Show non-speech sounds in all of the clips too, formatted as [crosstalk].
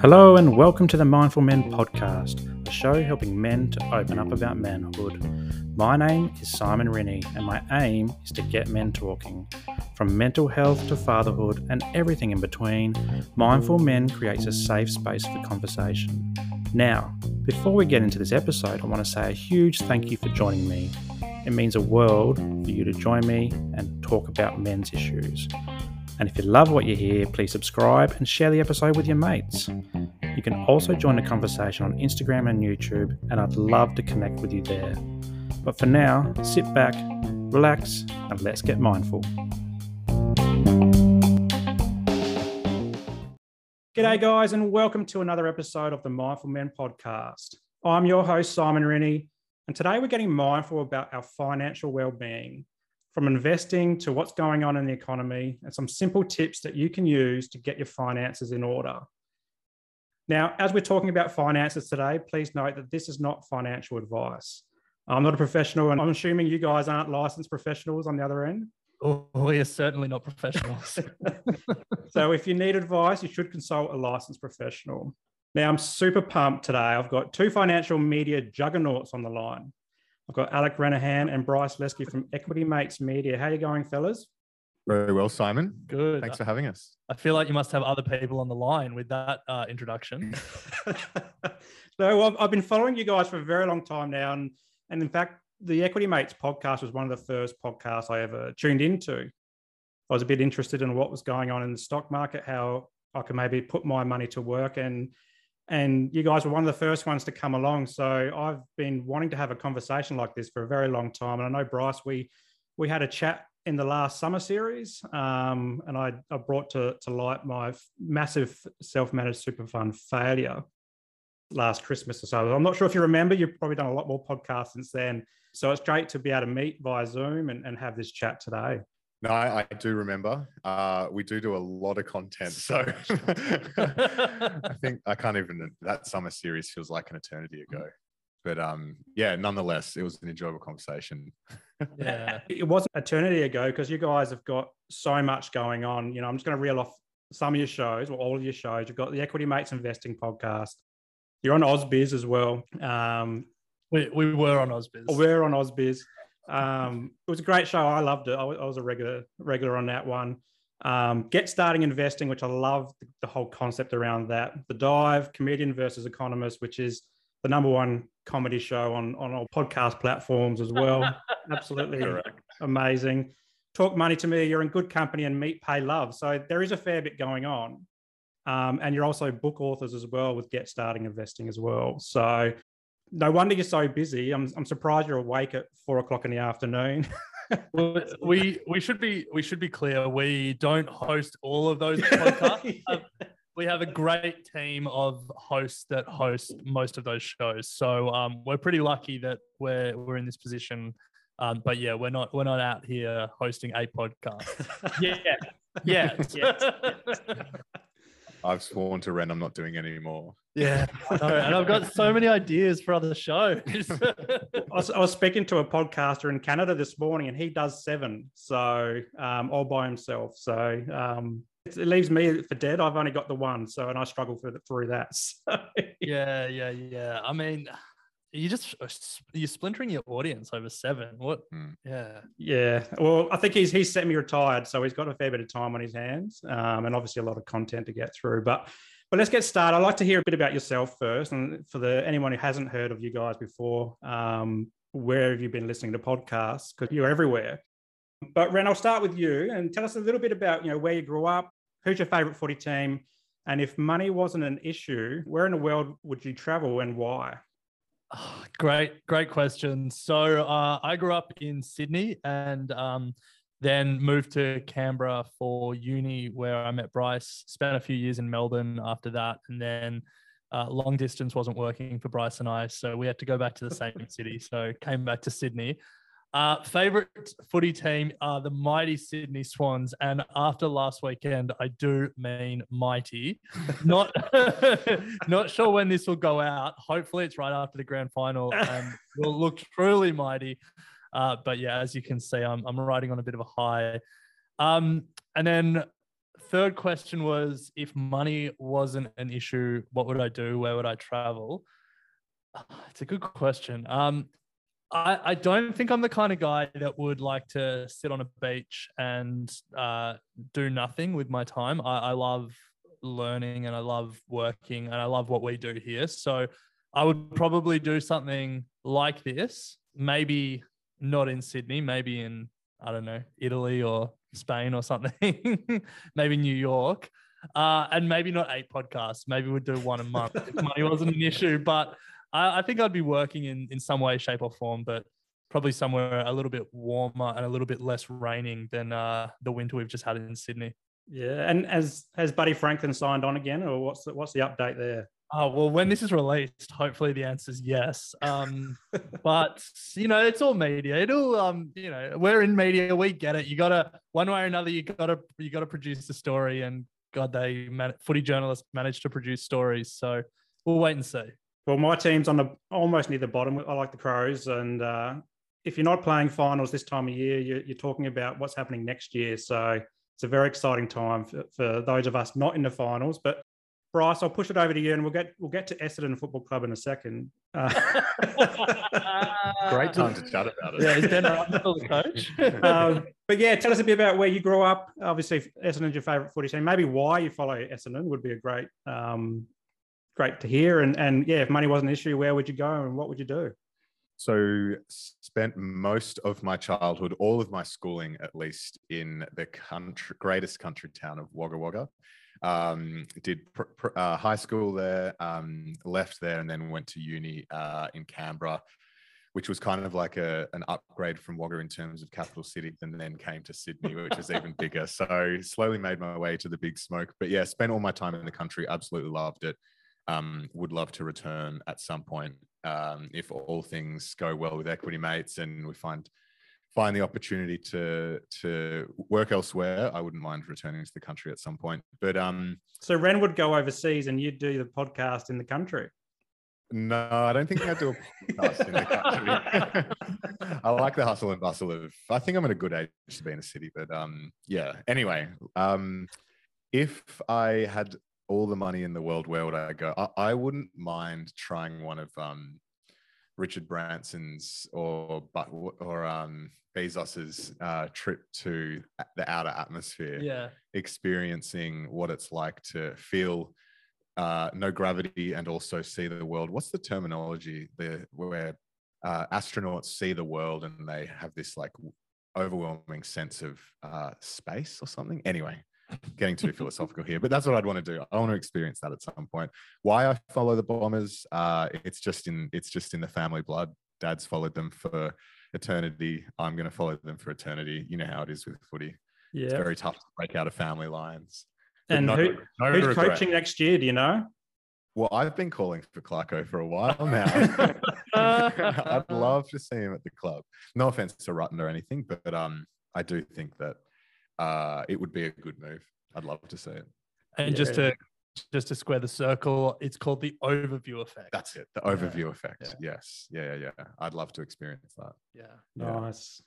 Hello, and welcome to the Mindful Men podcast, a show helping men to open up about manhood. My name is Simon Rennie, and my aim is to get men talking. From mental health to fatherhood and everything in between, Mindful Men creates a safe space for conversation. Now, before we get into this episode, I want to say a huge thank you for joining me. It means a world for you to join me and talk about men's issues. And if you love what you hear, please subscribe and share the episode with your mates. You can also join the conversation on Instagram and YouTube, and I'd love to connect with you there. But for now, sit back, relax, and let's get mindful. G'day, guys, and welcome to another episode of the Mindful Men podcast. I'm your host, Simon Rennie, and today we're getting mindful about our financial well-being, from investing to what's going on in the economy, and some simple tips that you can use to get your finances in order. Now, as we're talking about finances today, please note that this is not financial advice. I'm not a professional, and I'm assuming you guys aren't licensed professionals on the other end. Oh, oh we are certainly not professionals. [laughs] [laughs] so, if you need advice, you should consult a licensed professional. Now, I'm super pumped today. I've got two financial media juggernauts on the line. I've got Alec Renehan and Bryce Leske from Equity Mates Media. How you going, fellas? Very well, Simon. Good. Thanks for having us. I feel like you must have other people on the line with that uh, introduction. [laughs] so I've, I've been following you guys for a very long time now, and and in fact, the Equity Mates podcast was one of the first podcasts I ever tuned into. I was a bit interested in what was going on in the stock market, how I could maybe put my money to work, and and you guys were one of the first ones to come along. So I've been wanting to have a conversation like this for a very long time, and I know Bryce, we we had a chat in the last summer series, um, and I, I brought to, to light my massive self-managed super fund failure last Christmas or so. I'm not sure if you remember, you've probably done a lot more podcasts since then. So it's great to be able to meet via Zoom and, and have this chat today. No, I, I do remember. Uh, we do do a lot of content, so [laughs] I think I can't even. That summer series feels like an eternity ago. But um, yeah, nonetheless, it was an enjoyable conversation. yeah, [laughs] it wasn't eternity ago because you guys have got so much going on. You know, I'm just going to reel off some of your shows, or all of your shows. You've got the Equity Mates Investing podcast. You're on AusBiz as well. Um, we, we were on AusBiz. We're on AusBiz. Um, it was a great show. I loved it. I was a regular regular on that one. Um, Get Started Investing, which I love the, the whole concept around that. The Dive, Comedian versus Economist, which is the number one comedy show on on all podcast platforms as well. [laughs] Absolutely amazing. Talk money to me. You're in good company and meet, pay, love. So there is a fair bit going on. Um, and you're also book authors as well with Get Started Investing as well. So no wonder you're so busy. I'm, I'm surprised you're awake at four o'clock in the afternoon. [laughs] well, we we should be we should be clear. We don't host all of those [laughs] podcasts. yeah we have a great team of hosts that host most of those shows. So um, we're pretty lucky that we're we're in this position. Um, but yeah, we're not we're not out here hosting a podcast. [laughs] yeah, yeah, yeah. I've sworn to Ren I'm not doing any more. Yeah, [laughs] and I've got so many ideas for other shows. [laughs] I, was, I, was, speaking to a podcaster in Canada this morning, and he does seven, so um, all by himself. So um, it leaves me for dead. I've only got the one, so and I struggle for, through that. [laughs] So. Yeah, yeah, yeah. I mean, you just uh, you're splintering your audience over seven. What? Mm. Yeah, yeah. Well, I think he's he's semi-retired, so he's got a fair bit of time on his hands, um, and obviously a lot of content to get through. But but let's get started. I'd like to hear a bit about yourself first, and for the anyone who hasn't heard of you guys before, um, where have you been listening to podcasts? Because you're everywhere. But Ren, I'll start with you and tell us a little bit about you know where you grew up, who's your favourite footy team, and if money wasn't an issue, where in the world would you travel and why? Oh, great, great question. So uh, I grew up in Sydney and um, then moved to Canberra for uni, where I met Bryce. Spent a few years in Melbourne after that, and then uh, long distance wasn't working for Bryce and I, so we had to go back to the same city. So came back to Sydney. Uh, favorite footy team are the mighty Sydney Swans, and after last weekend, I do mean mighty. Not [laughs] not sure when this will go out. Hopefully, it's right after the grand final, and [laughs] will look truly mighty. Uh, but yeah, as you can see, I'm I'm riding on a bit of a high. Um, and then third question was if money wasn't an issue, what would I do? Where would I travel? It's a good question. Um, I, I don't think I'm the kind of guy that would like to sit on a beach and uh, do nothing with my time. I, I love learning and I love working and I love what we do here. So I would probably do something like this, maybe not in Sydney, maybe in, I don't know, Italy or Spain or something, [laughs] maybe New York. Uh, and maybe not eight podcasts. Maybe we'd do one a month if money wasn't an issue. But I, I think I'd be working in, in some way, shape, or form, but probably somewhere a little bit warmer and a little bit less raining than uh, the winter we've just had in Sydney. Yeah, and as has Buddy Franklin signed on again, or what's the, what's the update there? Oh well, when this is released, hopefully the answer is yes. Um, [laughs] but you know, it's all media. It'll um, you know, we're in media. We get it. You gotta one way or another. You gotta you gotta produce the story. And God, they man- footy journalists managed to produce stories. So we'll wait and see. Well, my team's on the almost near the bottom. I like the Crows, and uh, if you're not playing finals this time of year, you're, you're talking about what's happening next year. So it's a very exciting time for, for those of us not in the finals. But Bryce, I'll push it over to you, and we'll get we'll get to Essendon Football Club in a second. Uh, [laughs] Great time to chat about it. Yeah, is Ben Russell the coach? [laughs] um, but yeah, tell us a bit about where you grew up. Obviously, Essendon's your favourite footy team. Maybe why you follow Essendon would be a great um, great to hear. And and yeah, if money wasn't an issue, where would you go and what would you do? So spent most of my childhood, all of my schooling at least, in the country, greatest country town of Wagga Wagga. Um, did pr- pr- uh, high school there, um, left there, and then went to uni uh, in Canberra, which was kind of like a, an upgrade from Wagga in terms of capital city, and then came to Sydney, which is even bigger. [laughs] So slowly made my way to the big smoke. But yeah, spent all my time in the country, absolutely loved it. Um, would love to return at some point um, if all things go well with equity mates and we find find the opportunity to to work elsewhere, I wouldn't mind returning to the country at some point. But um, so Ren would go overseas, and you'd do the podcast in the country. No, I don't think I do a podcast in the country. [laughs] I like the hustle and bustle of. I think I'm at a good age to be in a city, but um, yeah. Anyway, um, if I had all the money in the world, where would I go? I, I wouldn't mind trying one of um, Richard Branson's or but or um, Bezos's uh, trip to the outer atmosphere, yeah, experiencing what it's like to feel uh, no gravity and also see the world. What's the terminology there where uh, astronauts see the world and they have this like overwhelming sense of uh, space or something? Anyway, getting too philosophical here, but that's what I'd want to do. I want to experience that at some point. Why I follow the Bombers? Uh, it's just in it's just in the family blood. Dad's followed them for eternity. I'm going to follow them for eternity. You know how it is with footy. Yeah, it's very tough to break out of family lines. and who, no who's regret. coaching next year? Do you know? Well, I've been calling for Clarko for a while now. [laughs] [laughs] I'd love to see him at the club. No offense to Rutten or anything, but um, I do think that uh, it would be a good move. I'd love to see it. And yeah. just to just to square the circle, it's called the overview effect. That's it. The overview yeah. effect. Yeah. Yes. Yeah, yeah, yeah. I'd love to experience that. Yeah. Nice.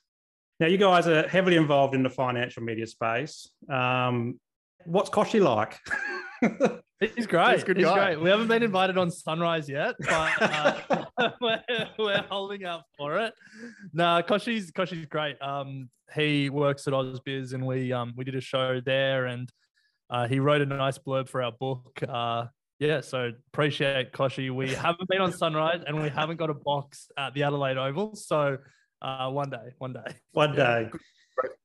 Now you guys are heavily involved in the financial media space. Um, what's Kochie like? He's great. He's, He's great. We haven't been invited on Sunrise yet, but uh, [laughs] we're, [laughs] we're, holding out for it. No, Kochie's Kochie's great. Um, he works at AusBiz, and we um we did a show there, and uh, he wrote a nice blurb for our book. Uh, yeah, so appreciate Koshi. We haven't been on Sunrise, and we haven't got a box at the Adelaide Oval. So uh, one day, one day, one day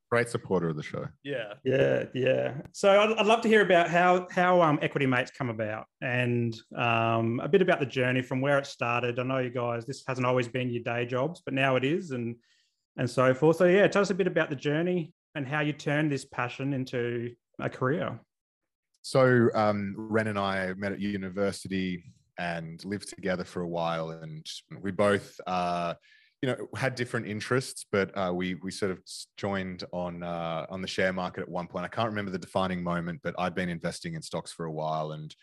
great supporter of the show. Yeah, yeah, yeah. So I'd, I'd love to hear about how how um, Equity Mates come about and um, a bit about the journey from where it started. I know you guys this hasn't always been your day jobs, but now it is, and and so forth. So yeah, tell us a bit about the journey and how you turned this passion into a career. So um, Ren and I met at university and lived together for a while, and we both. Uh, you know had different interests, but uh, we we sort of joined on uh, on the share market at one point. I can't remember the defining moment, but I'd been investing in stocks for a while, and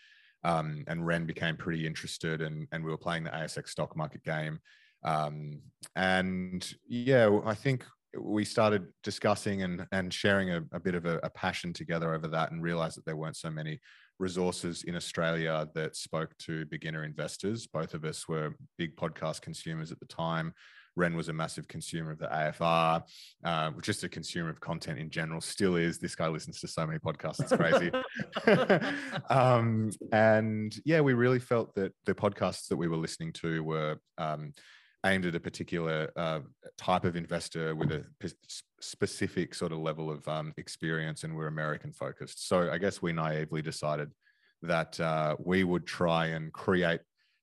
um, and Ren became pretty interested, and and we were playing the ASX stock market game, um, and yeah, I think we started discussing and and sharing a, a bit of a, a passion together over that, and realized that there weren't so many resources in Australia that spoke to beginner investors. Both of us were big podcast consumers at the time. Ren was a massive consumer of the AFR, uh, just a consumer of content in general, still is. This guy listens to so many podcasts, it's crazy. [laughs] [laughs] um, and yeah, we really felt that the podcasts that we were listening to were um, aimed at a particular uh, type of investor with a p- specific sort of level of um, experience, and we're American focused. So I guess we naively decided that uh, we would try and create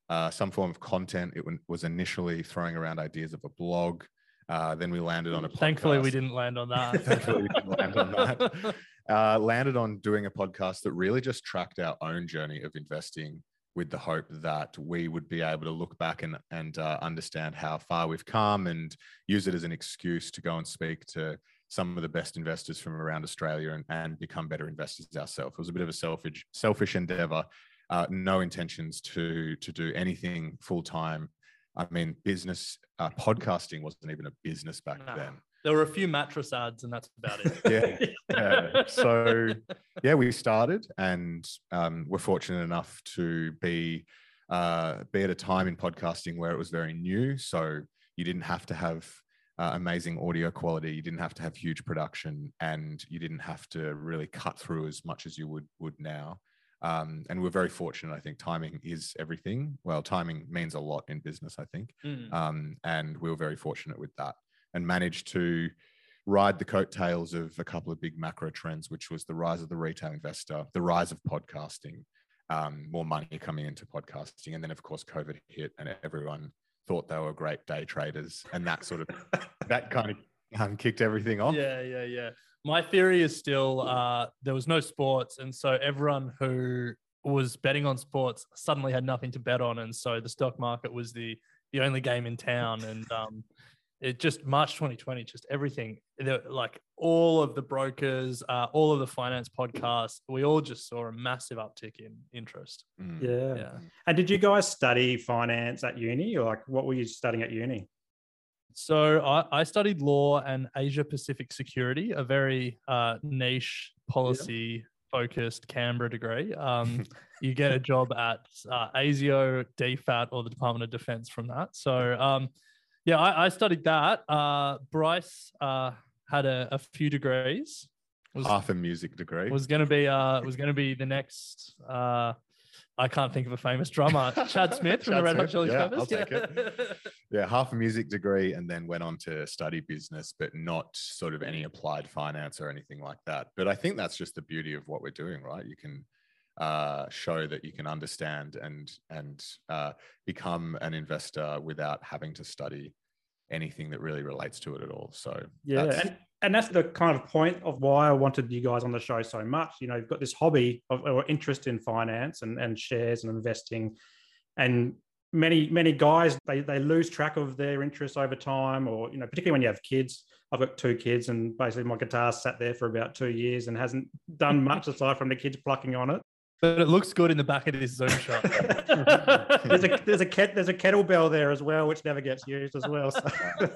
uh, some form of content. It was initially throwing around ideas of a blog. Uh, then we landed on a podcast. [laughs] Thankfully, we didn't land on that. Thankfully, we didn't land on that. Uh, landed on doing a podcast that really just tracked our own journey of investing with the hope that we would be able to look back and, and uh, understand how far we've come and use it as an excuse to go and speak to some of the best investors from around Australia and, and become better investors ourselves. It was a bit of a selfish, selfish endeavor uh, no intentions to to do anything full time. I mean, business uh, podcasting wasn't even a business back no. then. There were a few mattress ads, and that's about it. [laughs] yeah, [laughs] yeah. So, yeah, we started, and um, we're fortunate enough to be uh, be at a time in podcasting where it was very new. So you didn't have to have uh, amazing audio quality. You didn't have to have huge production, and you didn't have to really cut through as much as you would would now. Um, and we're very fortunate. I think timing is everything. Well, timing means a lot in business, I think. Mm. Um, and we were very fortunate with that and managed to ride the coattails of a couple of big macro trends, which was the rise of the retail investor, the rise of podcasting, um, more money coming into podcasting. And then, of course, COVID hit and everyone thought they were great day traders. And that sort of, that kind of um, [laughs] kicked everything off. Yeah, yeah, yeah my theory is still uh, there was no sports, and so everyone who was betting on sports suddenly had nothing to bet on, and so the stock market was the the only game in town, and [laughs] um, it just March 2020, just everything, like all of the brokers, uh, all of the finance podcasts, we all just saw a massive uptick in interest. Mm. Yeah. yeah. And did you guys study finance at uni, or like what were you studying at uni? So I, I, studied law and Asia Pacific security, a very uh, niche policy focused Canberra degree. Um, [laughs] you get a job at uh, ASIO, DFAT, or the Department of Defense from that. So um, yeah, I, I, studied that. Uh, Bryce uh, had a, a, few degrees. Was, Half a music degree was going to be uh, was going to be the next uh, I can't think of a famous drummer. [laughs] Chad Smith from Chad the Red Hot Chili yeah, Peppers. I'll take it. yeah, half a music degree and then went on to study business, but not sort of any applied finance or anything like that. But I think that's just the beauty of what we're doing, right? You can uh, show that you can understand and and uh, become an investor without having to study anything that really relates to it at all. So yeah, and, and that's the kind of point of why I wanted you guys on the show so much. You know, you've got this hobby of, or interest in finance and, and shares and investing, and many many guys they they lose track of their interests over time, or you know, particularly when you have kids. I've got two kids, and basically my guitar sat there for about two years and hasn't done much [laughs] aside from the kids plucking on it but it looks good in the back of this Zoom shot. [laughs] there's a there's a ket, there's a kettlebell there as well, which never gets used as well. So. [laughs]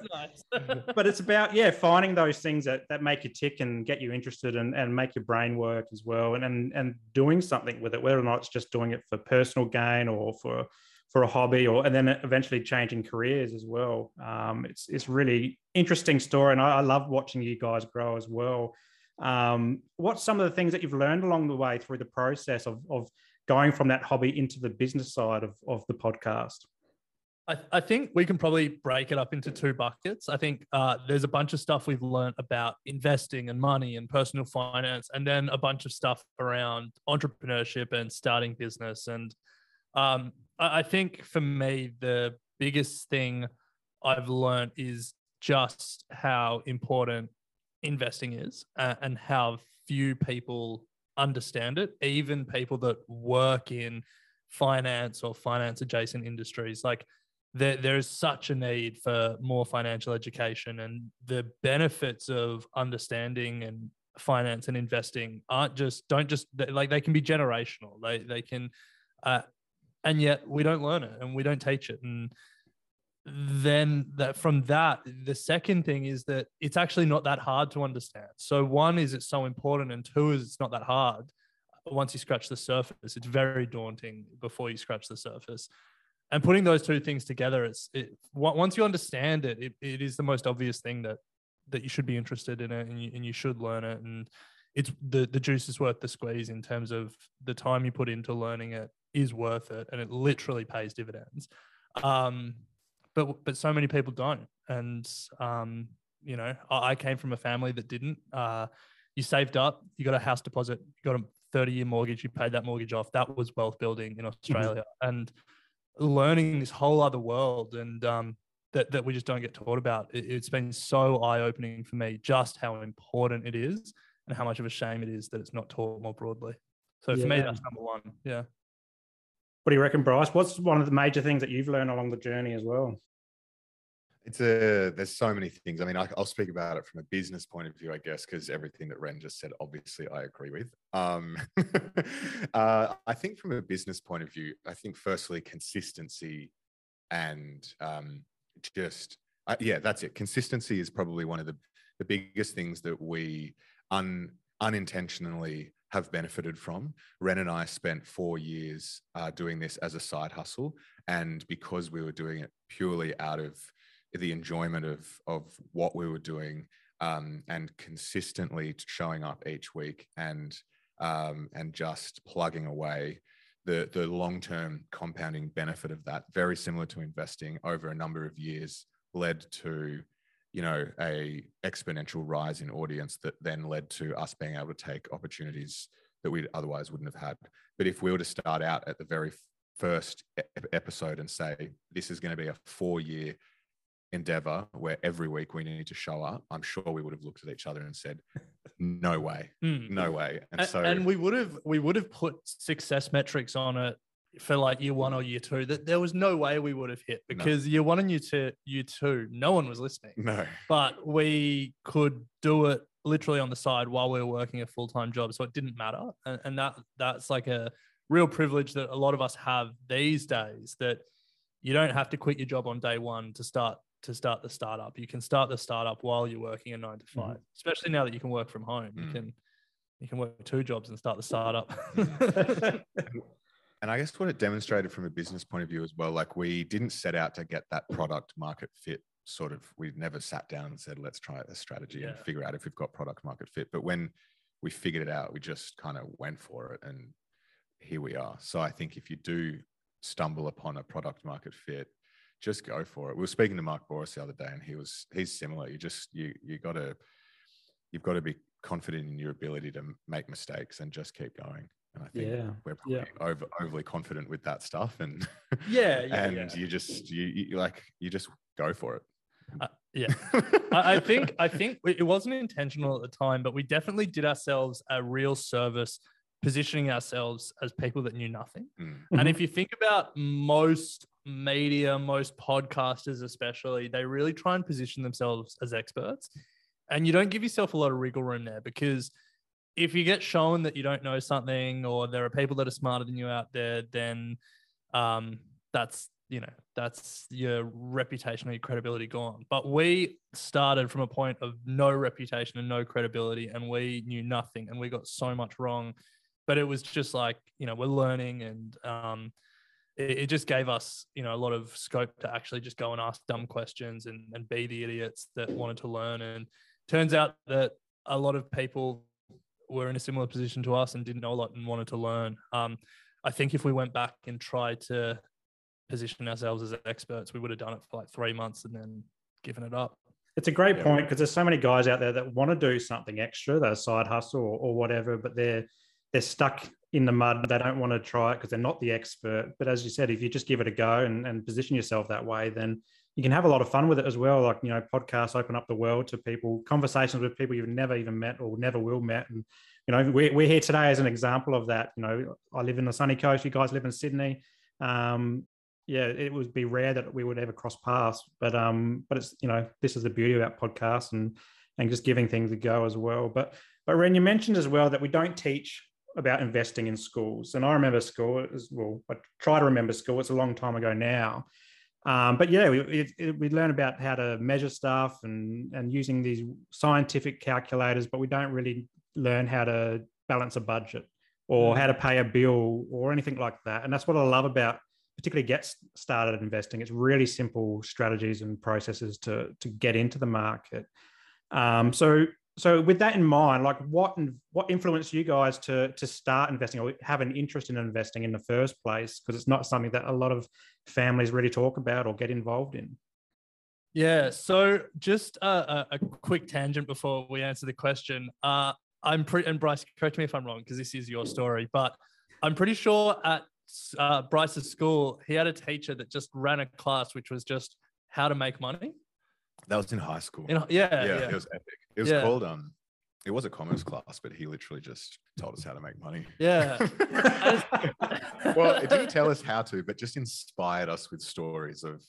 [laughs] but it's about yeah, finding those things that, that make you tick and get you interested and, and make your brain work as well, and, and and doing something with it, whether or not it's just doing it for personal gain or for for a hobby, or and then eventually changing careers as well. Um, it's it's really interesting story, and I, I love watching you guys grow as well. Um, what's some of the things that you've learned along the way through the process of, of going from that hobby into the business side of, of the podcast? I, I think we can probably break it up into two buckets. I think uh, there's a bunch of stuff we've learned about investing and money and personal finance, and then a bunch of stuff around entrepreneurship and starting business. And um, I, I think for me, the biggest thing I've learned is just how important investing is uh, and how few people understand it, even people that work in finance or finance adjacent industries. Like there, there is such a need for more financial education, and the benefits of understanding and finance and investing aren't just don't just like they can be generational. They they can, uh, and yet we don't learn it and we don't teach it and then that from that the second thing is that it's actually not that hard to understand. So one is it's so important and two is it's not that hard. Once you scratch the surface it's very daunting before you scratch the surface. And putting those two things together it's it, once you understand it, it it is the most obvious thing that that you should be interested in it and you, and you should learn it. And it's the the juice is worth the squeeze in terms of the time you put into learning it is worth it and it literally pays dividends. Um but but so many people don't. And um you know i, I came from a family that didn't. Uh you saved up you got a house deposit you got a 30 year mortgage you paid that mortgage off. That was wealth building in australia. Mm-hmm. and learning this whole other world and um that, that we just don't get taught about it, it's been so eye-opening for me just how important it is and how much of a shame it is that it's not taught more broadly. So for me that's number one. Yeah. What do you reckon, Bryce? What's one of the major things that you've learned along the journey as well? It's a there's so many things. I mean, I, will speak about it from a business point of view, I guess, because everything that Ren just said, obviously, I agree with. Um, [laughs] uh, I think from a business point of view, I think firstly consistency and um, just uh, yeah, that's it. Consistency is probably one of the the biggest things that we un, unintentionally have benefited from. Ren and I spent four years uh, doing this as a side hustle. And because we were doing it purely out of the enjoyment of, of what we were doing um, and consistently showing up each week and, um, and just plugging away, the, the long term compounding benefit of that, very similar to investing over a number of years, led to you know a exponential rise in audience that then led to us being able to take opportunities that we otherwise wouldn't have had. But if we were to start out at the very first episode and say this is going to be a four year endeavor where every week we need to show up i'm sure we would have looked at each other and said no way [laughs] mm. no way and, and so and we would have we would have put success metrics on it for like year one or year two that there was no way we would have hit because no. year one and year two, year two, no one was listening. No. But we could do it literally on the side while we were working a full time job, so it didn't matter. And, and that that's like a real privilege that a lot of us have these days. That you don't have to quit your job on day one to start to start the startup. You can start the startup while you're working a nine to 5 mm-hmm. especially now that you can work from home. Mm. You can you can work two jobs and start the startup. [laughs] [laughs] And I guess what it demonstrated from a business point of view as well, like we didn't set out to get that product market fit sort of, we never sat down and said, let's try a strategy yeah. and figure out if we've got product market fit. But when we figured it out, we just kind of went for it and here we are. So I think if you do stumble upon a product market fit, just go for it. We were speaking to Mark Bouris the other day and he was, he's similar. You just, you, you got to, you've got to be confident in your ability to make mistakes and just keep going. And I think yeah. we're probably yeah. over, overly confident with that stuff. And yeah, [laughs] yeah and yeah. you just you, you like you just go for it. Uh, yeah, I, I think I think it wasn't intentional at the time, but we definitely did ourselves a real service positioning ourselves as people that knew nothing. Mm. And if mm-hmm. you think about most media, most podcasters, especially, they really try and position themselves as experts. And you don't give yourself a lot of wriggle room there because if you get shown that you don't know something or there are people that are smarter than you out there, then um, that's you know that's your reputation or your credibility gone. But we started from a point of no reputation and no credibility, and we knew nothing, and we got so much wrong. But it was just like you know we're learning, and um, it, it just gave us you know a lot of scope to actually just go and ask dumb questions and and be the idiots that wanted to learn. And turns out that a lot of people were in a similar position to us and didn't know a lot and wanted to learn. Um, I think if we went back and tried to position ourselves as experts, we would have done it for like three months and then given it up. It's a great yeah. point because there's so many guys out there that want to do something extra, their side hustle or, or whatever, but they're they're stuck in the mud. They don't want to try it because they're not the expert. But as you said, if you just give it a go and, and position yourself that way, then you can have a lot of fun with it as well. Like, you know, podcasts open up the world to people, conversations with people you've never even met or never will met. And, you know, we're, we're here today as an example of that. You know, I live in the sunny coast. You guys live in Sydney. Um, yeah, it would be rare that we would ever cross paths. But, um, but it's, you know, this is the beauty about podcasts and, and just giving things a go as well. But, but Ren, you mentioned as well that we don't teach about investing in schools. And I remember school as well, I try to remember school. It's a long time ago now Um, but yeah, we, it, it, we learn about how to measure stuff and and using these scientific calculators, but we don't really learn how to balance a budget or how to pay a bill or anything like that. And that's what I love about particularly get started investing. It's really simple strategies and processes to to get into the market. Um, so so with that in mind, like what what influenced you guys to to start investing or have an interest in investing in the first place? Because it's not something that a lot of families really talk about or get involved in. Yeah. So just a, a quick tangent before we answer the question. Uh, I'm pretty, and Bryce, correct me if I'm wrong, because this is your story, but I'm pretty sure at uh, Bryce's school, he had a teacher that just ran a class which was just how to make money. That was in high school. In, yeah, yeah, yeah, it was epic. It was yeah. called um, it was a commerce class, but he literally just told us how to make money. Yeah. [laughs] well, it didn't tell us how to, but just inspired us with stories of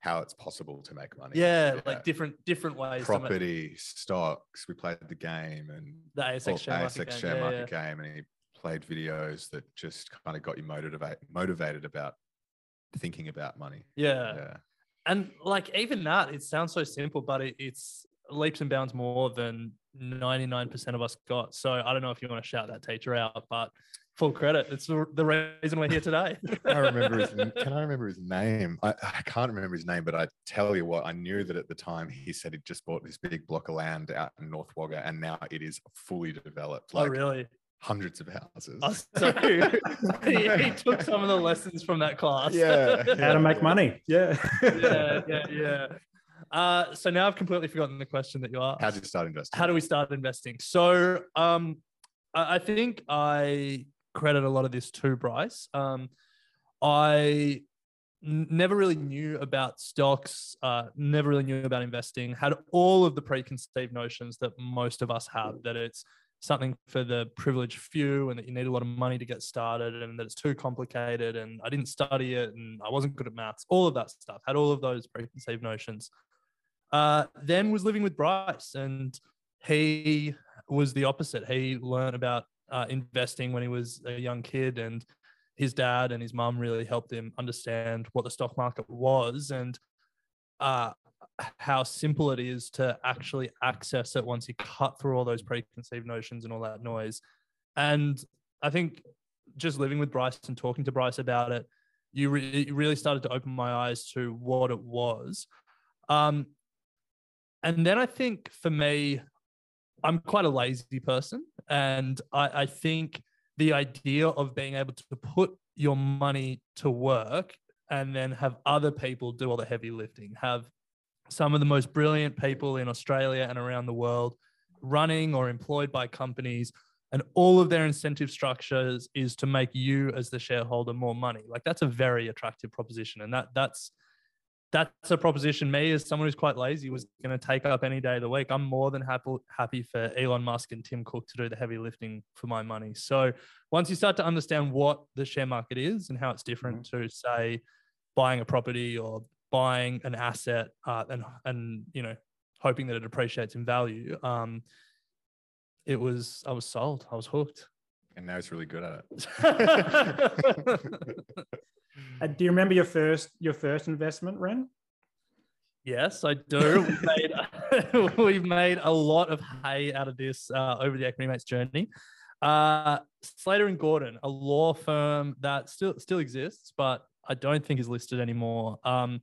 how it's possible to make money. Yeah, yeah. like different different ways. Property, stocks. We played the game and the ASX share, ASX market, share game. market yeah, game, and he played videos that just kind of got you motivated motivated about thinking about money. Yeah. Yeah. And like even that, it sounds so simple, but it, it's leaps and bounds more than 99% of us got. So I don't know if you want to shout that teacher out, but full credit. It's the reason we're here today. [laughs] I remember his, can I remember his name? I, I, can't remember his name, but I tell you what, I knew that at the time he said he'd just bought this big block of land out in North Wagga and now it is fully developed. Oh, like, oh, really? Hundreds of houses. Oh, so [laughs] he, he, took some of the lessons from that class. Yeah. How to make money. Yeah. yeah, yeah, yeah. Uh, so now I've completely forgotten the question that you asked. How did you start investing? How do we start investing? So um, I, I think I credit a lot of this to Bryce. Um, I n- never really knew about stocks, uh, never really knew about investing, had all of the preconceived notions that most of us have that it's something for the privileged few and that you need a lot of money to get started and that it's too complicated and I didn't study it and I wasn't good at maths, all of that stuff, had all of those preconceived notions. Uh, then was living with Bryce and he was the opposite. He learned about uh, investing when he was a young kid, and his dad and his mum really helped him understand what the stock market was and uh, how simple it is to actually access it once you cut through all those preconceived notions and all that noise. And I think just living with Bryce and talking to Bryce about it, you re- really started to open my eyes to what it was. Um, and then I think for me, I'm quite a lazy person. And I, I think the idea of being able to put your money to work and then have other people do all the heavy lifting, have some of the most brilliant people in Australia and around the world running or employed by companies and all of their incentive structures is to make you as the shareholder more money like that's a very attractive proposition and that that's that's a proposition me as someone who's quite lazy was going to take up any day of the week. I'm more than happy happy for Elon Musk and Tim Cook to do the heavy lifting for my money. So once you start to understand what the share market is and how it's different mm-hmm. to say buying a property or buying an asset uh, and and you know hoping that it appreciates in value, um, it was I was sold. I was hooked. And now he's really good at it. [laughs] [laughs] [laughs] Uh, do you remember your first your first investment, Ren? Yes, I do. We've [laughs] made, [laughs] we've made a lot of hay out of this uh, over the Equity Mates journey. Uh, Slater and Gordon, a law firm that still still exists, but I don't think is listed anymore. Um,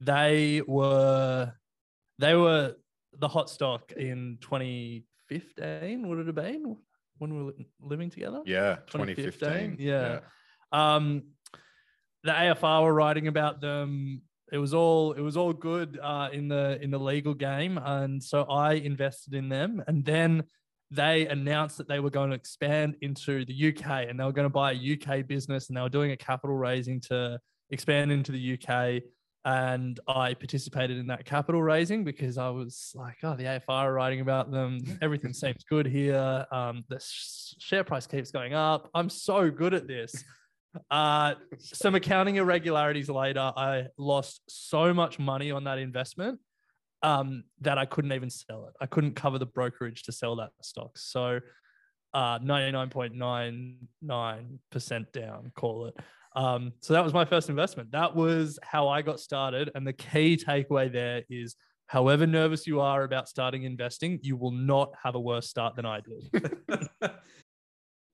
they were they were the hot stock in 2015. Would it have been when we were living together? Yeah, 2015. 2015. Yeah. yeah. Um, the AFR were writing about them. It was all it was all good uh, in the in the legal game, and so I invested in them. And then they announced that they were going to expand into the UK, and they were going to buy a UK business, and they were doing a capital raising to expand into the UK. And I participated in that capital raising because I was like, oh, the AFR are writing about them. Everything seems good here. Um, the share price keeps going up. I'm so good at this. Uh, some accounting irregularities later, I lost so much money on that investment um, that I couldn't even sell it. I couldn't cover the brokerage to sell that stock. So uh, 99.99% down, call it. Um, so that was my first investment. That was how I got started. And the key takeaway there is however nervous you are about starting investing, you will not have a worse start than I did. [laughs]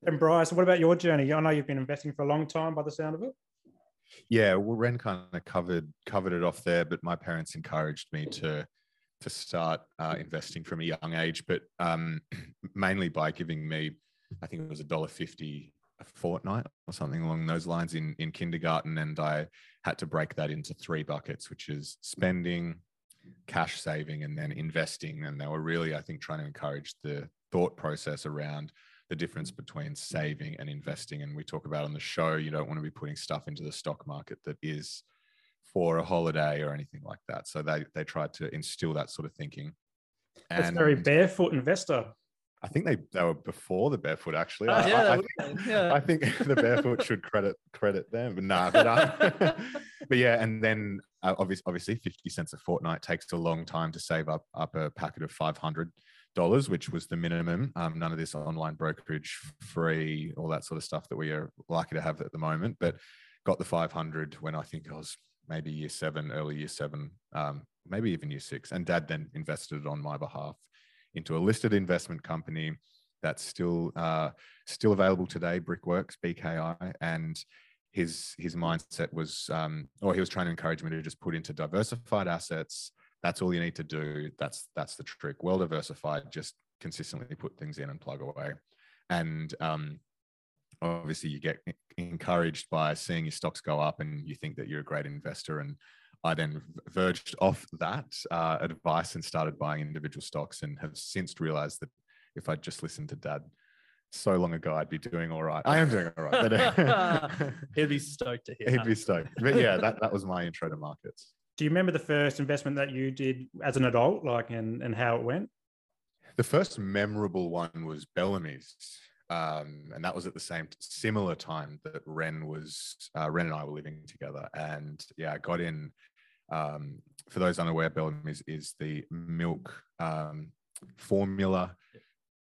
and Bryce, what about your journey? I know you've been investing for a long time by the sound of it. Yeah, well, Ren kind of covered covered it off there, but my parents encouraged me to to start uh, investing from a young age, but um, [clears throat] mainly by giving me, I think it was a dollar fifty a fortnight or something along those lines in in kindergarten, and I had to break that into three buckets, which is spending, cash saving, and then investing. And they were really, I think, trying to encourage the thought process around the difference between saving and investing. And we talk about on the show, you don't want to be putting stuff into the stock market that is for a holiday or anything like that. So they they tried to instill that sort of thinking. That's very barefoot investor. I think they, they were before the barefoot actually. Uh, yeah, I, I, think, yeah. I, think, the barefoot should credit credit them, but nah. But, uh, [laughs] but yeah, and then uh, obviously, obviously, fifty cents a fortnight takes a long time to save up up a packet of five hundred dollars, which was the minimum. Um, none of this online brokerage, free, all that sort of stuff that we are lucky to have at the moment. But got the five hundred when I think I was maybe year seven, early year seven, um, maybe even year six. And dad then invested it on my behalf into a listed investment company that's still uh, still available today, Brickworks BKI, and his his mindset was, um, or he was trying to encourage me to just put into diversified assets. That's all you need to do. That's that's the trick. Well diversified, just consistently put things in and plug away. And um, obviously, you get encouraged by seeing your stocks go up, and you think that you're a great investor. And I then verged off that uh, advice and started buying individual stocks and have since realized that if I'd just listened to dad so long ago, I'd be doing all right. I am doing all right. But, [laughs] he'd be stoked to hear. [laughs] He'd be stoked. But yeah, that, that was my intro to markets. Do you remember the first investment that you did as an adult, like, and, and how it went? The first memorable one was Bellamy's. Um, and that was at the same similar time that Ren was uh, Ren and I were living together. And yeah, I got in. Um, for those unaware, Bellamy's is, the milk um, formula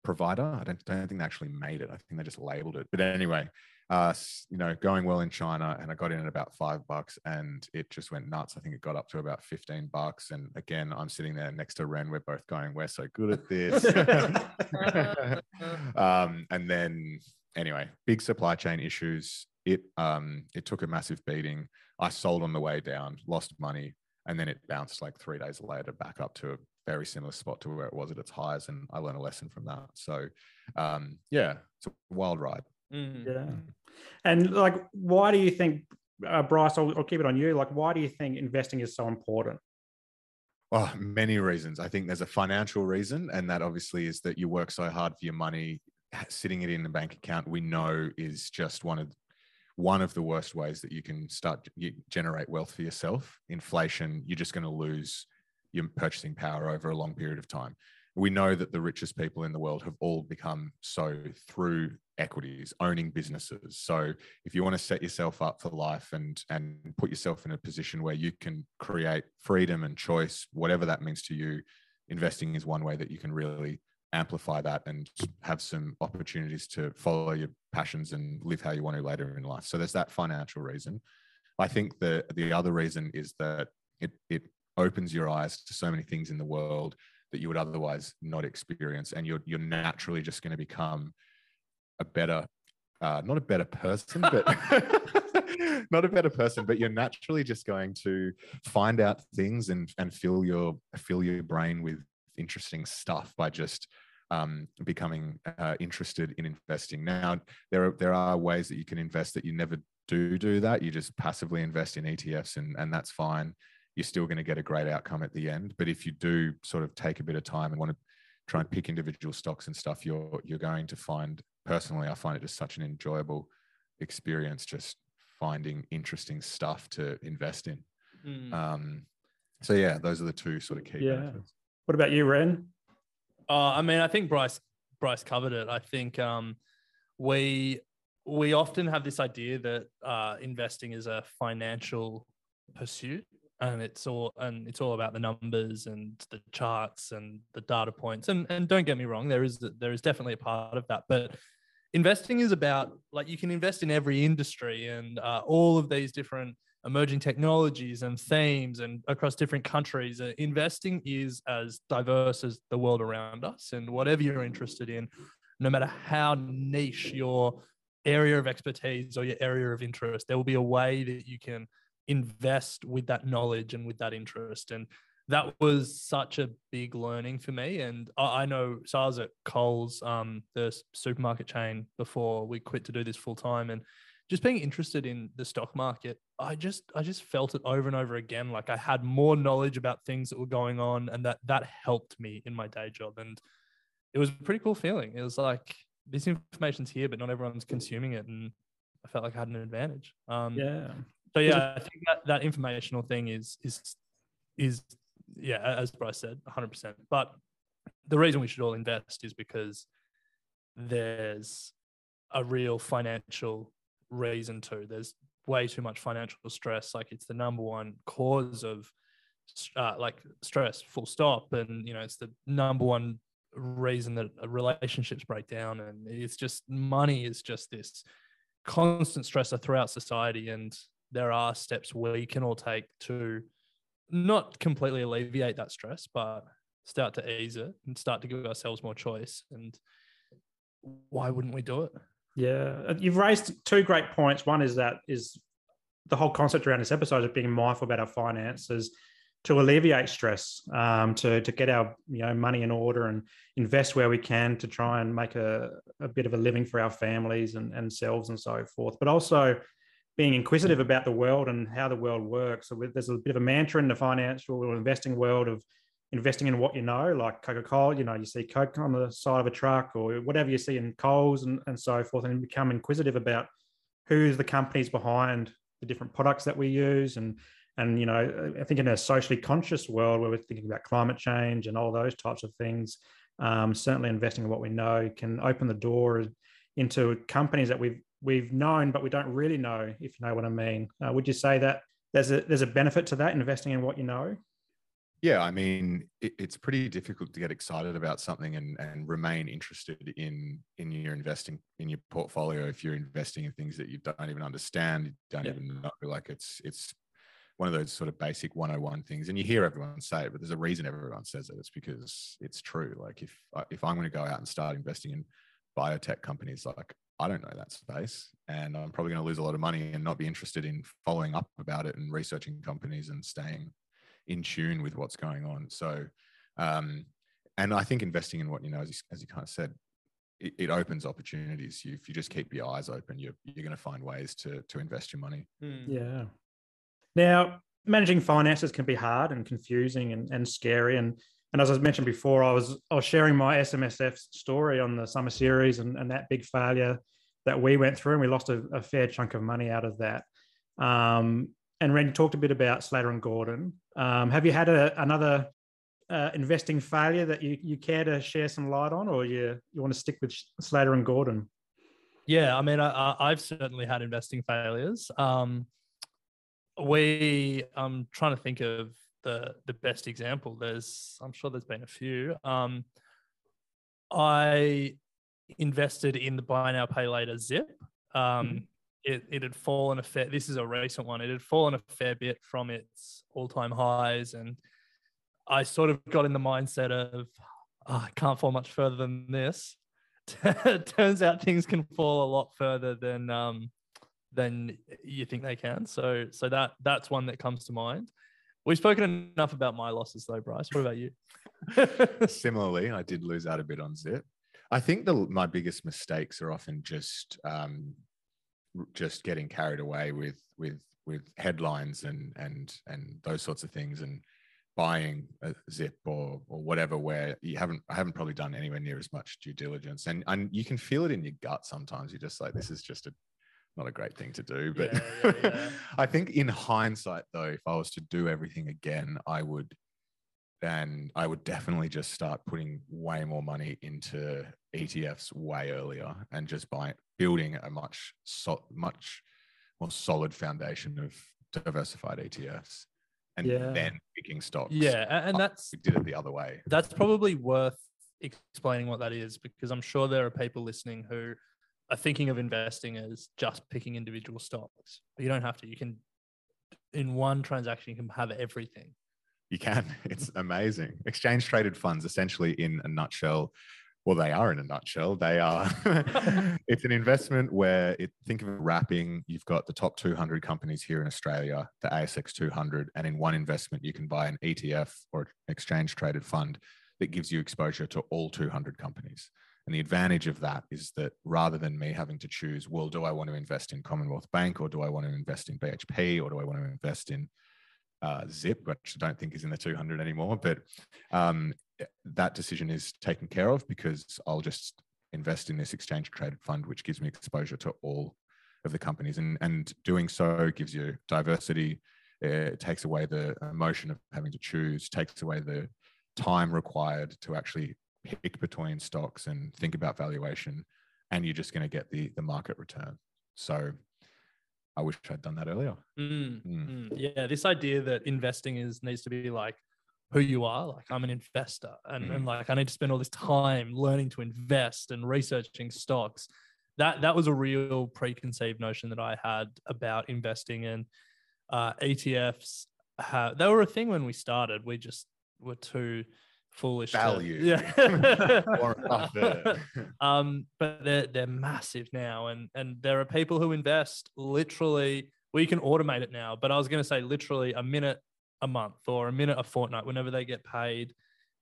provider. I don't, don't think they actually made it. I think they just labeled it. But anyway, uh, you know, going well in China, and I got in at about five bucks, and it just went nuts. I think it got up to about fifteen bucks, and again, I'm sitting there next to Ren. We're both going, "We're so good at this." [laughs] [laughs] um, and then, anyway, big supply chain issues. It um, it took a massive beating. I sold on the way down, lost money, and then it bounced like three days later back up to a very similar spot to where it was at its highs, and I learned a lesson from that. So, um, yeah, it's a wild ride. Mm. Yeah. And like, why do you think, uh, Bryce, I'll, I'll keep it on you. Like, why do you think investing is so important? Oh, many reasons. I think there's a financial reason, and that obviously is that you work so hard for your money. Sitting it in the bank account, we know is just one of one of the worst ways that you can start you generate wealth for yourself. Inflation, you're just going to lose your purchasing power over a long period of time. We know that the richest people in the world have all become so through equities owning businesses. So if you want to set yourself up for life and and put yourself in a position where you can create freedom and choice whatever that means to you investing is one way that you can really amplify that and have some opportunities to follow your passions and live how you want to later in life. So there's that financial reason. I think the the other reason is that it it opens your eyes to so many things in the world that you would otherwise not experience and you're you're naturally just going to become a better uh, not a better person but [laughs] [laughs] not a better person but you're naturally just going to find out things and and fill your fill your brain with interesting stuff by just um, becoming uh, interested in investing. Now there are there are ways that you can invest that you never do do that. You just passively invest in etfs and and that's fine you're still going to get a great outcome at the end. But if you do sort of take a bit of time and want to try and pick individual stocks and stuff, you're you're going to find personally, I find it just such an enjoyable experience just finding interesting stuff to invest in. Mm. Um, so yeah, those are the two sort of key yeah. benefits. What about you, Ren? Uh, I mean, I think Bryce Bryce covered it. I think um, we we often have this idea that uh, investing is a financial pursuit and it's all and it's all about the numbers and the charts and the data points and and don't get me wrong there is there is definitely a part of that but investing is about like you can invest in every industry and uh, all of these different emerging technologies and themes and across different countries. Uh, investing is as diverse as the world around us, and whatever you're interested in, no matter how niche your area of expertise or your area of interest, there will be a way that you can invest with that knowledge and with that interest. And that was such a big learning for me. And I, know, so I was at Coles, um, the supermarket chain, before we quit to do this full time. And just being interested in the stock market, I just I just felt it over and over again. Like I had more knowledge about things that were going on, and that that helped me in my day job. And it was a pretty cool feeling. It was like this information's here, but not everyone's consuming it, and I felt like I had an advantage. Um, Yeah. So yeah, I think that, that informational thing is is is yeah, as Bryce said, 100. percent But the reason we should all invest is because there's a real financial reason to. There's way too much financial stress. Like it's the number one cause of uh, like stress, full stop. And you know, it's the number one reason that relationships break down. And it's just money is just this constant stressor throughout society. And there are steps we can all take to not completely alleviate that stress, but start to ease it and start to give ourselves more choice. And why wouldn't we do it? Yeah, you've raised two great points. One is that is the whole concept around this episode of being mindful about our finances to alleviate stress, um, to to get our you know money in order and invest where we can to try and make a, a bit of a living for our families and, and selves and so forth. But also being inquisitive about the world and how the world works. So there's a bit of a mantra in the financial or investing world of investing in what you know, like Coca Cola. You know, you see Coke on the side of a truck or whatever you see in Coles and, and so forth, and become inquisitive about who's the companies behind the different products that we use. And, and you know, I think in a socially conscious world where we're thinking about climate change and all those types of things, um, certainly investing in what we know can open the door into companies that we've we've known, but we don't really know, if you know what I mean. Uh, would you say that there's a there's a benefit to that investing in what you know? Yeah, I mean, it, it's pretty difficult to get excited about something and, and remain interested in in your investing in your portfolio if you're investing in things that you don't even understand, you don't Yeah. even know. Like it's it's one of those sort of basic 101 things, and you hear everyone say it, but there's a reason everyone says it. It's because it's true. Like if I- if I'm going to go out and start investing in biotech companies, like I don't know that space, and I'm probably going to lose a lot of money and not be interested in following up about it and researching companies and staying in tune with what's going on. So, um, and I think investing in what you know, as you, as you kind of said, it, it opens opportunities. You, if you just keep your eyes open, you're you're going to find ways to to invest your money. Yeah. Now, managing finances can be hard and confusing and, and scary. And and as I mentioned before, I was I was sharing my SMSF story on the summer series and, and that big failure that we went through, and we lost a, a fair chunk of money out of that. Um, and Ren talked a bit about Slater and Gordon. Um, have you had a, another uh, investing failure that you, you care to share some light on, or you you want to stick with Slater and Gordon? Yeah, I mean, I, I've certainly had investing failures. Um, we, I'm trying to think of the the best example. There's, I'm sure there's been a few. Um, I invested in the buy now pay later Zip. Um, it it had fallen a fair. This is a recent one. It had fallen a fair bit from its all time highs, and I sort of got in the mindset of, "Oh, I can't fall much further than this. [laughs] Turns out things can fall a lot further than um, than you think they can. So so that that's one that comes to mind. We've spoken enough about my losses though, Bryce. What about you? [laughs] Similarly, I did lose out a bit on Zip. I think the my biggest mistakes are often just um, just getting carried away with with with headlines and and and those sorts of things and buying a zip or or whatever where you haven't I haven't probably done anywhere near as much due diligence. And and you can feel it in your gut sometimes. You're just like this is just a not a great thing to do. But Yeah, yeah, yeah. [laughs] I think in hindsight though if I was to do everything again I would then I would definitely just start putting way more money into ETFs way earlier and just by building a much so, much more solid foundation of diversified ETFs and Yeah. then picking stocks. yeah, and that's we did it the other way. that's probably worth explaining what that is because I'm sure there are people listening who are thinking of investing as just picking individual stocks. But you don't have to. You can, in one transaction, you can have everything. You can. [laughs] It's amazing. Exchange traded funds, essentially, in a nutshell, well, they are in a nutshell. They are. [laughs] [laughs] it's an investment where it think of wrapping. You've got the top 200 companies here in Australia, the ASX 200, and in one investment you can buy an ETF or exchange traded fund that gives you exposure to all 200 companies. And the advantage of that is that rather than me having to choose, well, do I want to invest in Commonwealth Bank or do I want to invest in BHP or do I want to invest in uh, Zip, which I don't think is in the 200 anymore, but um, that decision is taken care of because I'll just invest in this exchange traded fund, which gives me exposure to all of the companies. And, and doing so gives you diversity. It takes away the emotion of having to choose, takes away the time required to actually pick between stocks and think about valuation. And you're just going to get the, the market return. So I wish I'd done that earlier. Mm, mm. Mm. Yeah, this idea that investing is needs to be like who you are. Like I'm an investor, and, and mm. like I need to spend all this time learning to invest and researching stocks. That that was a real preconceived notion that I had about investing in uh, ETFs. Have, they were a thing when we started. We just were too foolish value. To, yeah. [laughs] [laughs] um, but they're they're massive now, and and there are people who invest literally. We can automate it now, but I was going to say literally a minute a month or a minute a fortnight, whenever they get paid.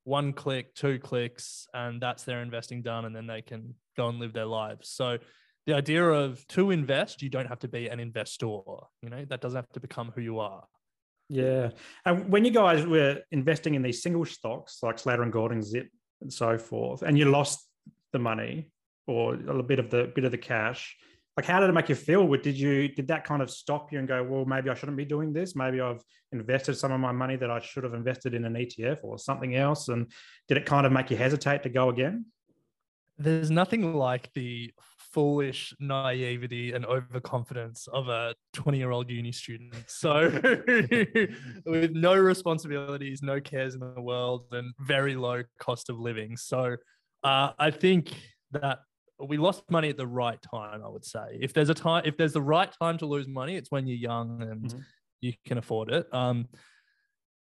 One click, two clicks, and that's their investing done, and then they can go and live their lives. So the idea of to invest, you don't have to be an investor. You know that doesn't have to become who you are. Yeah. And when you guys were investing in these single stocks like Slater and Gordon, Zip, and so forth, and you lost the money or a bit of the bit of the cash, like how did it make you feel? Did you did that kind of stop you and go, well, maybe I shouldn't be doing this? Maybe I've invested some of my money that I should have invested in an ETF or something else. And did it kind of make you hesitate to go again? There's nothing like the foolish naivety and overconfidence of a 20 year old uni student. So, [laughs] with no responsibilities, no cares in the world, and very low cost of living. So, uh, I think that we lost money at the right time. I would say if there's a time, if there's the right time to lose money, it's when you're young and mm-hmm. you can afford it. Um,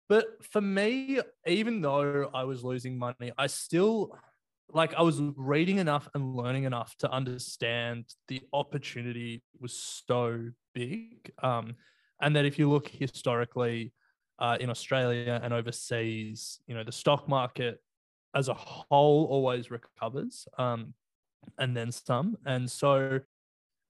but for me, even though I was losing money, I still like I was reading enough and learning enough to understand the opportunity was so big. Um, and that if you look historically uh, in Australia and overseas, you know, the stock market as a whole always recovers um, and then some. And so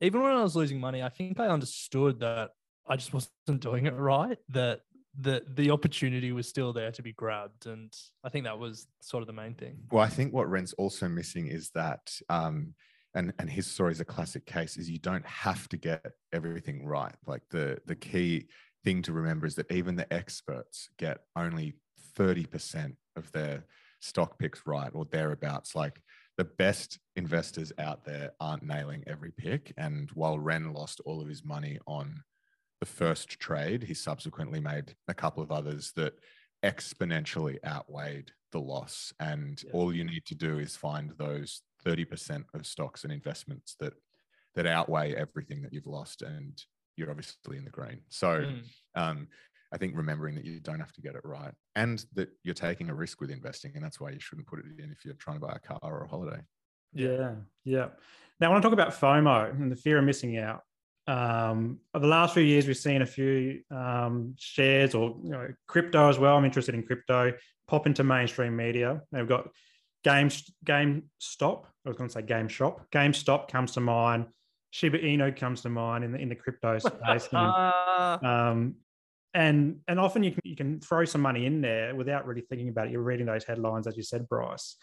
even when I was losing money, I think I understood that I just wasn't doing it right, that the the opportunity was still there to be grabbed. And i think that was sort of the main thing. Well i think what Ren's also missing is that um and and his story is a classic case is you don't have to get everything right. Like the the key thing to remember is that even the experts get only 30% of their stock picks right or thereabouts. Like the best investors out there aren't nailing every pick and while ren lost all of his money on the first trade, he subsequently made a couple of others that exponentially outweighed the loss. And yeah. all you need to do is find those 30% of stocks and investments that that outweigh everything that you've lost and you're obviously in the green. So mm. um, I think remembering that you don't have to get it right and that you're taking a risk with investing, and that's why you shouldn't put it in if you're trying to buy a car or a holiday. Yeah, yeah. Now when I want to talk about FOMO and the fear of missing out um, over the last few years, we've seen a few um, shares or you know, crypto as well. I'm interested in crypto pop into mainstream media. They've got Game GameStop. I was going to say Game Shop. GameStop comes to mind. Shiba Inu comes to mind in the in the crypto [laughs] space. and, [laughs] um, and and often you can you can throw some money in there without really thinking about it. You're reading those headlines, as you said, Bryce.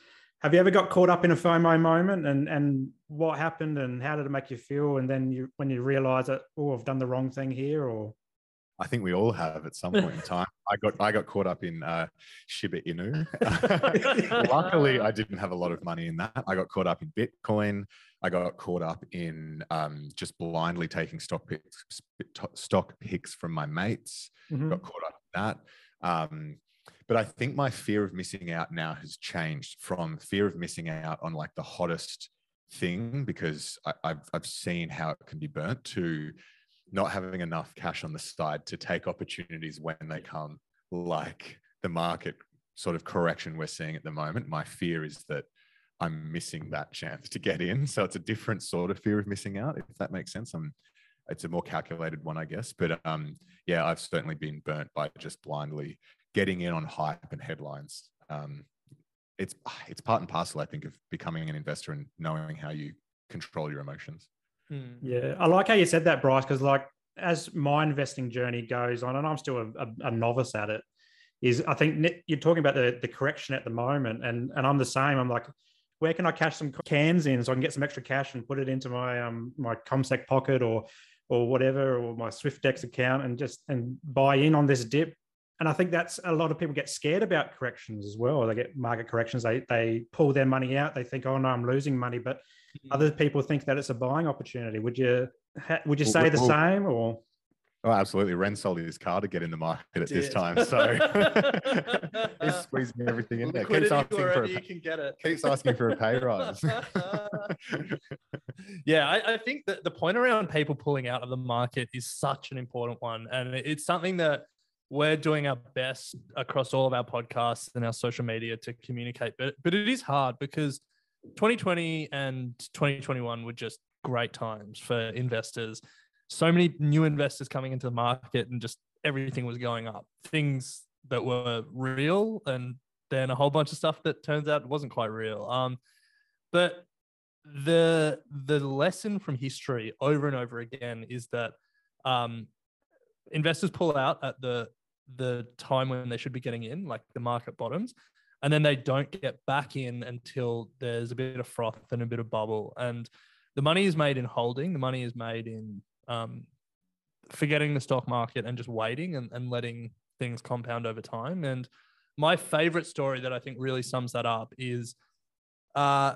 Have you ever got caught up in a FOMO moment and and what happened and how did it make you feel? And then you when you realize that, oh, I've done the wrong thing here or I think we all have at some point in [laughs] time. I got I got caught up in uh, Shiba Inu. [laughs] [laughs] Luckily, I didn't have a lot of money in that. I got caught up in Bitcoin. I got caught up in um, just blindly taking stock picks, stock picks from my mates. Mm-hmm. Got caught up in that. Um, but I think my fear of missing out now has changed from fear of missing out on like the hottest thing because I, I've I've seen how it can be burnt to not having enough cash on the side to take opportunities when they come, like the market sort of correction we're seeing at the moment. My fear is that I'm missing that chance to get in. So it's a different sort of fear of missing out, if that makes sense. I'm, it's a more calculated one, I guess. But um, yeah, I've certainly been burnt by just blindly getting in on hype and headlines. Um, it's it's part and parcel, I think, of becoming an investor and knowing how you control your emotions. Hmm. Yeah, I like how you said that, Bryce, because like as my investing journey goes on, and I'm still a, a, a novice at it, is I think you're talking about the the correction at the moment, and and I'm the same. I'm like, where can I cash some cans in so I can get some extra cash and put it into my um my CommSec pocket or or whatever or my Swyftx account and just and buy in on this dip. And I think that's a lot of people get scared about corrections as well. They get market corrections. They they pull their money out. They think, oh no, I'm losing money. But mm-hmm. other people think that it's a buying opportunity. Would you would you say well, the well, same or? Oh, absolutely. Ren sold his car to get in the market at this time. So [laughs] he's squeezing everything in there. Keeps asking, for a, you can get it. keeps asking for a pay [laughs] rise. [laughs] yeah, I, I, think that the point around people pulling out of the market is such an important one. And it's something that we're doing our best across all of our podcasts and our social media to communicate. But, but it is hard because 2020 and 2021 were just great times for investors so many new investors coming into the market and just everything was going up. Things that were real and then a whole bunch of stuff that turns out wasn't quite real. Um, but the the lesson from history over and over again is that um, investors pull out at the the time when they should be getting in, like the market bottoms, and then they don't get back in until there's a bit of froth and a bit of bubble. And the money is made in holding. The money is made in um, forgetting the stock market and just waiting and, and letting things compound over time. And my favorite story that I think really sums that up is uh,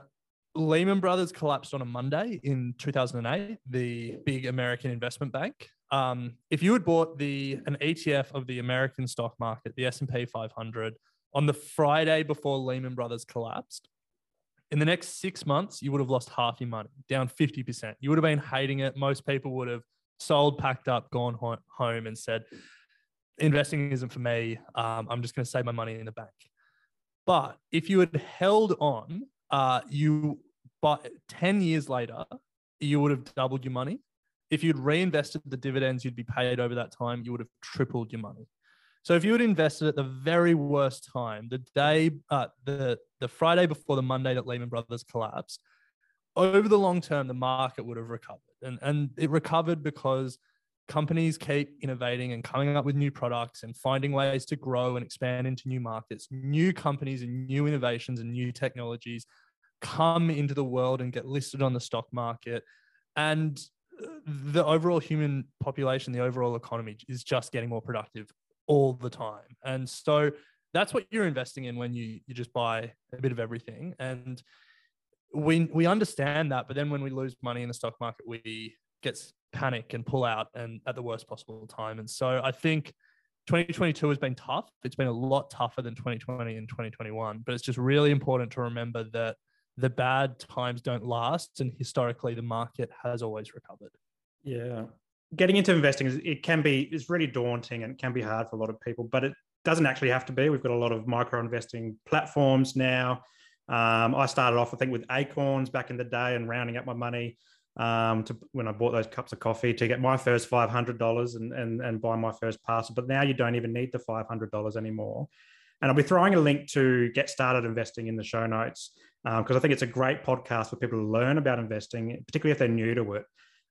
Lehman Brothers collapsed on a Monday in 2008, the big American investment bank. Um, if you had bought the an ETF of the American stock market, the S&P 500, on the Friday before Lehman Brothers collapsed, in the next six months, you would have lost half your money, down 50%. You would have been hating it. Most people would have sold, packed up, gone home, and said, investing isn't for me. Um, I'm just going to save my money in the bank. But if you had held on, uh, you but 10 years later, you would have doubled your money. If you'd reinvested the dividends you'd be paid over that time, you would have tripled your money. So if you had invested at the very worst time, the day, uh, the the Friday before the Monday that Lehman Brothers collapsed, over the long term, the market would have recovered, and and it recovered because companies keep innovating and coming up with new products and finding ways to grow and expand into new markets. New companies and new innovations and new technologies come into the world and get listed on the stock market, and uh, the overall human population, the overall economy is just getting more productive all the time. And so that's what you're investing in when you you just buy a bit of everything. And we we understand that, but then when we lose money in the stock market, we get panic and pull out and at the worst possible time. And so I think 2022 has been tough. It's been a lot tougher than 2020 and 2021, but it's just really important to remember that the bad times don't last and historically the market has always recovered. Yeah getting into investing it can be is really daunting and it can be hard for a lot of people but it doesn't actually have to be. We've got a lot of micro investing platforms now. Um, i started off i think with Acorns back in the day and rounding up my money um, to when i bought those cups of coffee to get my first $500 and, and, and buy my first parcel but now you don't even need the $500 anymore. And i'll be throwing a link to Get Started Investing in the show notes because um, i think it's a great podcast for people to learn about investing particularly if they're new to it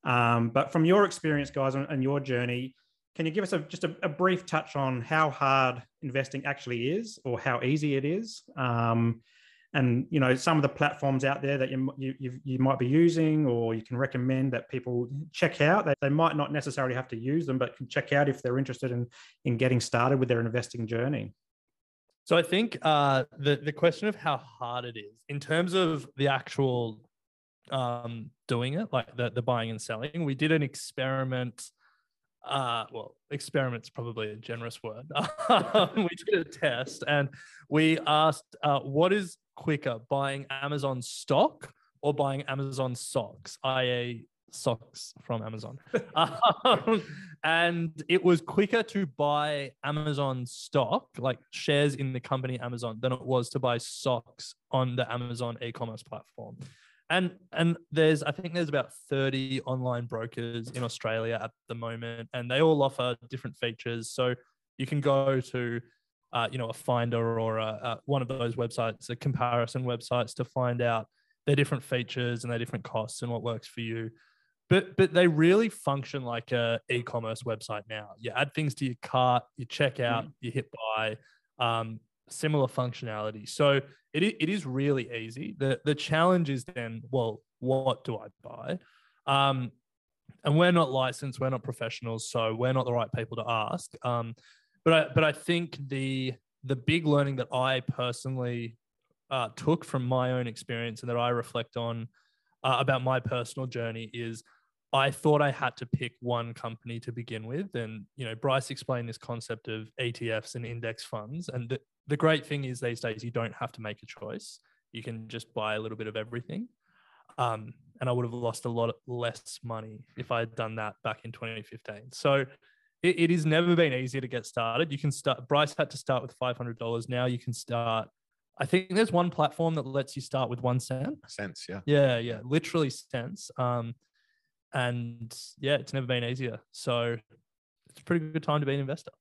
um, but from your experience, guys, and your journey, can you give us a, just a, a, brief touch on how hard investing actually is, or how easy it is? Um, and you know some of the platforms out there that you, you you might be using, or you can recommend that people check out. They, they might not necessarily have to use them, but can check out if they're interested in in getting started with their investing journey. So I think uh, the the question of how hard it is in terms of the actual um, doing it, like the, the buying and selling. We did an experiment. Uh, well, experiment's probably a generous word. [laughs] we did a test and we asked, uh, what is quicker, buying Amazon stock or buying Amazon socks, i.e., socks from Amazon. [laughs] um, and it was quicker to buy Amazon stock, like shares in the company Amazon, than it was to buy socks on the Amazon e-commerce platform. And and there's I think there's about 30 online brokers in Australia at the moment, and they all offer different features. So you can go to uh, you know a finder or a, a, one of those websites, a comparison websites to find out their different features and their different costs and what works for you but but they really function like a e-commerce website now. You add things to your cart, you check out, mm. you hit buy. Um, similar functionality. So it, it is really easy. The the challenge is then, well, what do I buy? Um, and we're not licensed, we're not professionals, so we're not the right people to ask. Um, but I, but I think the the big learning that I personally uh, took from my own experience and that I reflect on uh, about my personal journey is I thought I had to pick one company to begin with. And, you know, Bryce explained this concept of ETFs and index funds. And the, the great thing is these days you don't have to make a choice. You can just buy a little bit of everything. Um, and I would have lost a lot less money if I had done that back in 2015. So it, it has never been easier to get started. You can start, Bryce had to start with $500. Now you can start I think there's one platform that lets you start with one cent. Cents, yeah. Yeah, yeah, literally cents. Um, and yeah, it's never been easier. So it's a pretty good time to be an investor.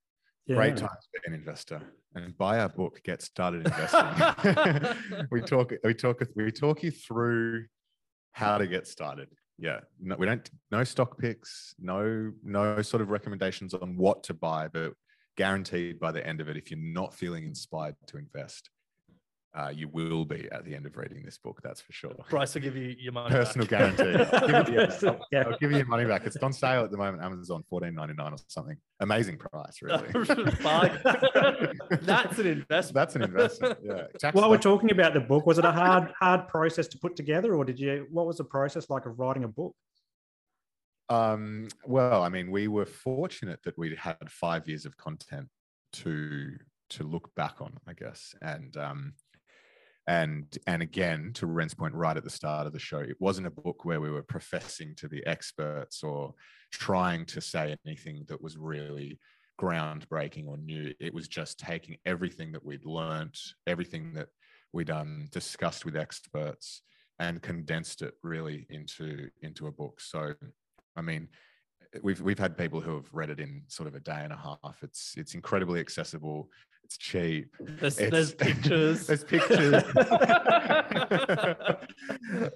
Yeah. Great time to be an investor and buy our book, Get Started Investing. [laughs] we talk, we talk, we talk you through how to get started. Yeah, no, we don't no stock picks, no no sort of recommendations on what to buy, but guaranteed by the end of it, if you're not feeling inspired to invest, uh, you will be at the end of reading this book. That's for sure. Bryce will give you your money. Personal back. guarantee. I'll, [laughs] yeah, I'll give you your money back. It's on sale at the moment. Amazon fourteen ninety nine or something. Amazing price, [laughs] really. [laughs] That's an investment. That's an investment. Yeah. Tax While we're talking about the book, was it a hard hard process to put together, or did you? What was the process like of writing a book? Um, well, I mean, we were fortunate that we had five years of content to to look back on, I guess, and um, and and again to Ren's point right at the start of the show it wasn't a book where we were professing to be experts or trying to say anything that was really groundbreaking or new it was just taking everything that we'd learned everything that we'd um, discussed with experts and condensed it really into into a book so i mean we've we've had people who have read it in sort of a day and a half. It's it's incredibly accessible. It's cheap. There's, it's, there's pictures. [laughs] there's pictures. [laughs]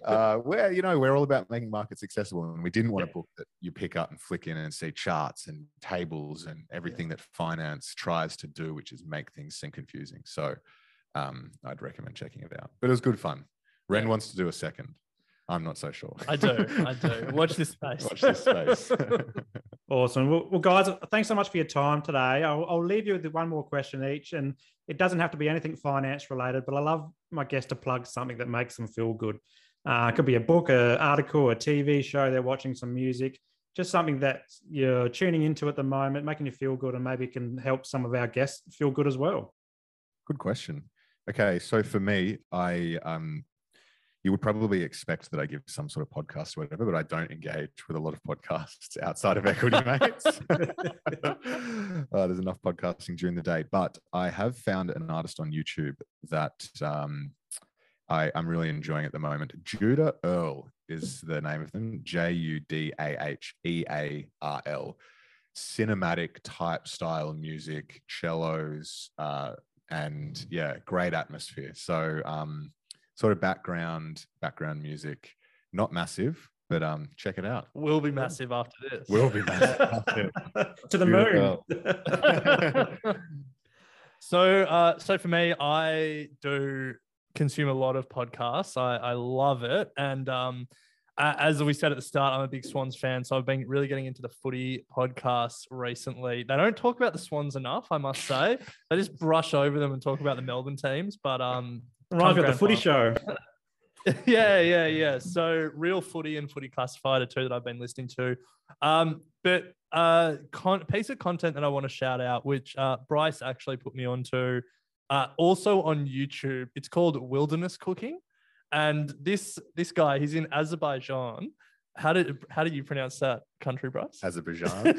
uh, where you know we're all about making markets accessible, and we didn't want a book that you pick up and flick in and see charts and tables and everything that finance tries to do, which is make things seem confusing. So um, I'd recommend checking it out. But it was good fun. Ren wants to do a second. I'm not so sure. I do. I do. [laughs] Watch this space. Watch this space. [laughs] awesome. Well, well, guys, thanks so much for your time today. I'll, I'll, leave you with one more question each, and it doesn't have to be anything finance related, but I love my guests to plug something that makes them feel good. Uh, it could be a book, an article, a TV show. They're watching some music, just something that you're tuning into at the moment, making you feel good, and maybe can help some of our guests feel good as well. Good question. Okay, so for me, I um, you would probably expect that I give some sort of podcast or whatever, but I don't engage with a lot of podcasts [laughs] outside of Equity [laughs] Mates. [laughs] uh, there's enough podcasting during the day, but I have found an artist on YouTube that um, I, am really enjoying at the moment. Judah Earl is the name of them. J U D A H E A R L. Cinematic type style music, cellos, uh, and yeah, great atmosphere. So um, sort of background background music. Not massive, but um, check it out. We'll be massive after [laughs] this. We'll be massive. to the moon. [laughs] so, uh, so for me, I do consume a lot of podcasts. I, I love it, and um, as we said at the start, I'm a big Swans fan, so I've been really getting into the footy podcasts recently. They don't talk about the Swans enough, I must say. They just brush over them and talk about the Melbourne teams, but um, Reminds me of the footy show. [laughs] yeah, yeah, yeah. So real footy and footy classified are two that I've been listening to. Um, but uh, con- piece of content that I want to shout out, which uh, Bryce actually put me onto, uh, also on YouTube. It's called Wilderness Cooking, and this this guy, he's in Azerbaijan. How did how did you pronounce that country, Bryce? Azerbaijan.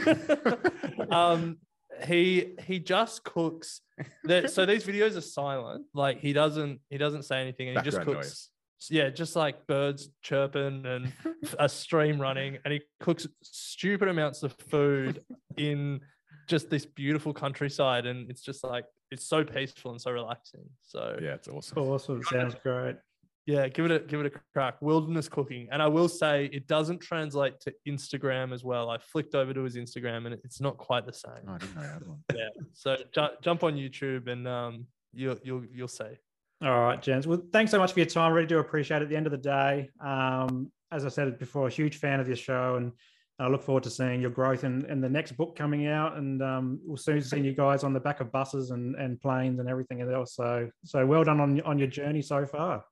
[laughs] um, he he just cooks. That, so these [laughs] videos are silent. Like he doesn't he doesn't say anything, and he just Background cooks. noise. Yeah, just like birds chirping and [laughs] a stream running, and he cooks stupid amounts of food in just this beautiful countryside, and it's just like it's so peaceful and so relaxing. So Yeah, it's awesome. Awesome. Sounds great. Yeah, give it a give it a crack. Wilderness cooking, and I will say it doesn't translate to Instagram as well. I flicked over to his Instagram, and it's not quite the same. Oh, I didn't know that one. Yeah, so ju- jump on YouTube, and um, you'll you'll you'll see. All right, gents. Well, thanks so much for your time. Really do appreciate it. At the end of the day, um, as I said before, a huge fan of your show, and I look forward to seeing your growth and, and the next book coming out. And um, we'll soon see you guys on the back of buses and, and planes and everything else. So, so well done on on your journey so far.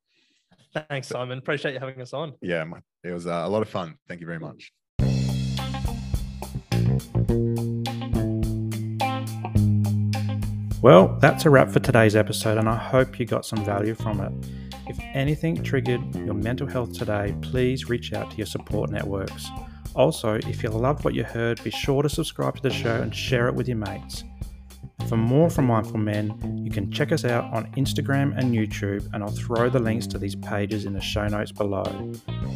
Thanks, Simon. Appreciate you having us on. Yeah, my- it was uh, a lot of fun. Thank you very much. Well, that's a wrap for today's episode, and I hope you got some value from it. If anything triggered your mental health today, please reach out to your support networks. Also, if you loved what you heard, be sure to subscribe to the show and share it with your mates. For more from Mindful Men, you can check us out on Instagram and YouTube, and I'll throw the links to these pages in the show notes below.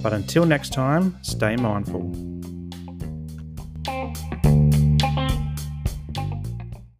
But until next time, stay mindful.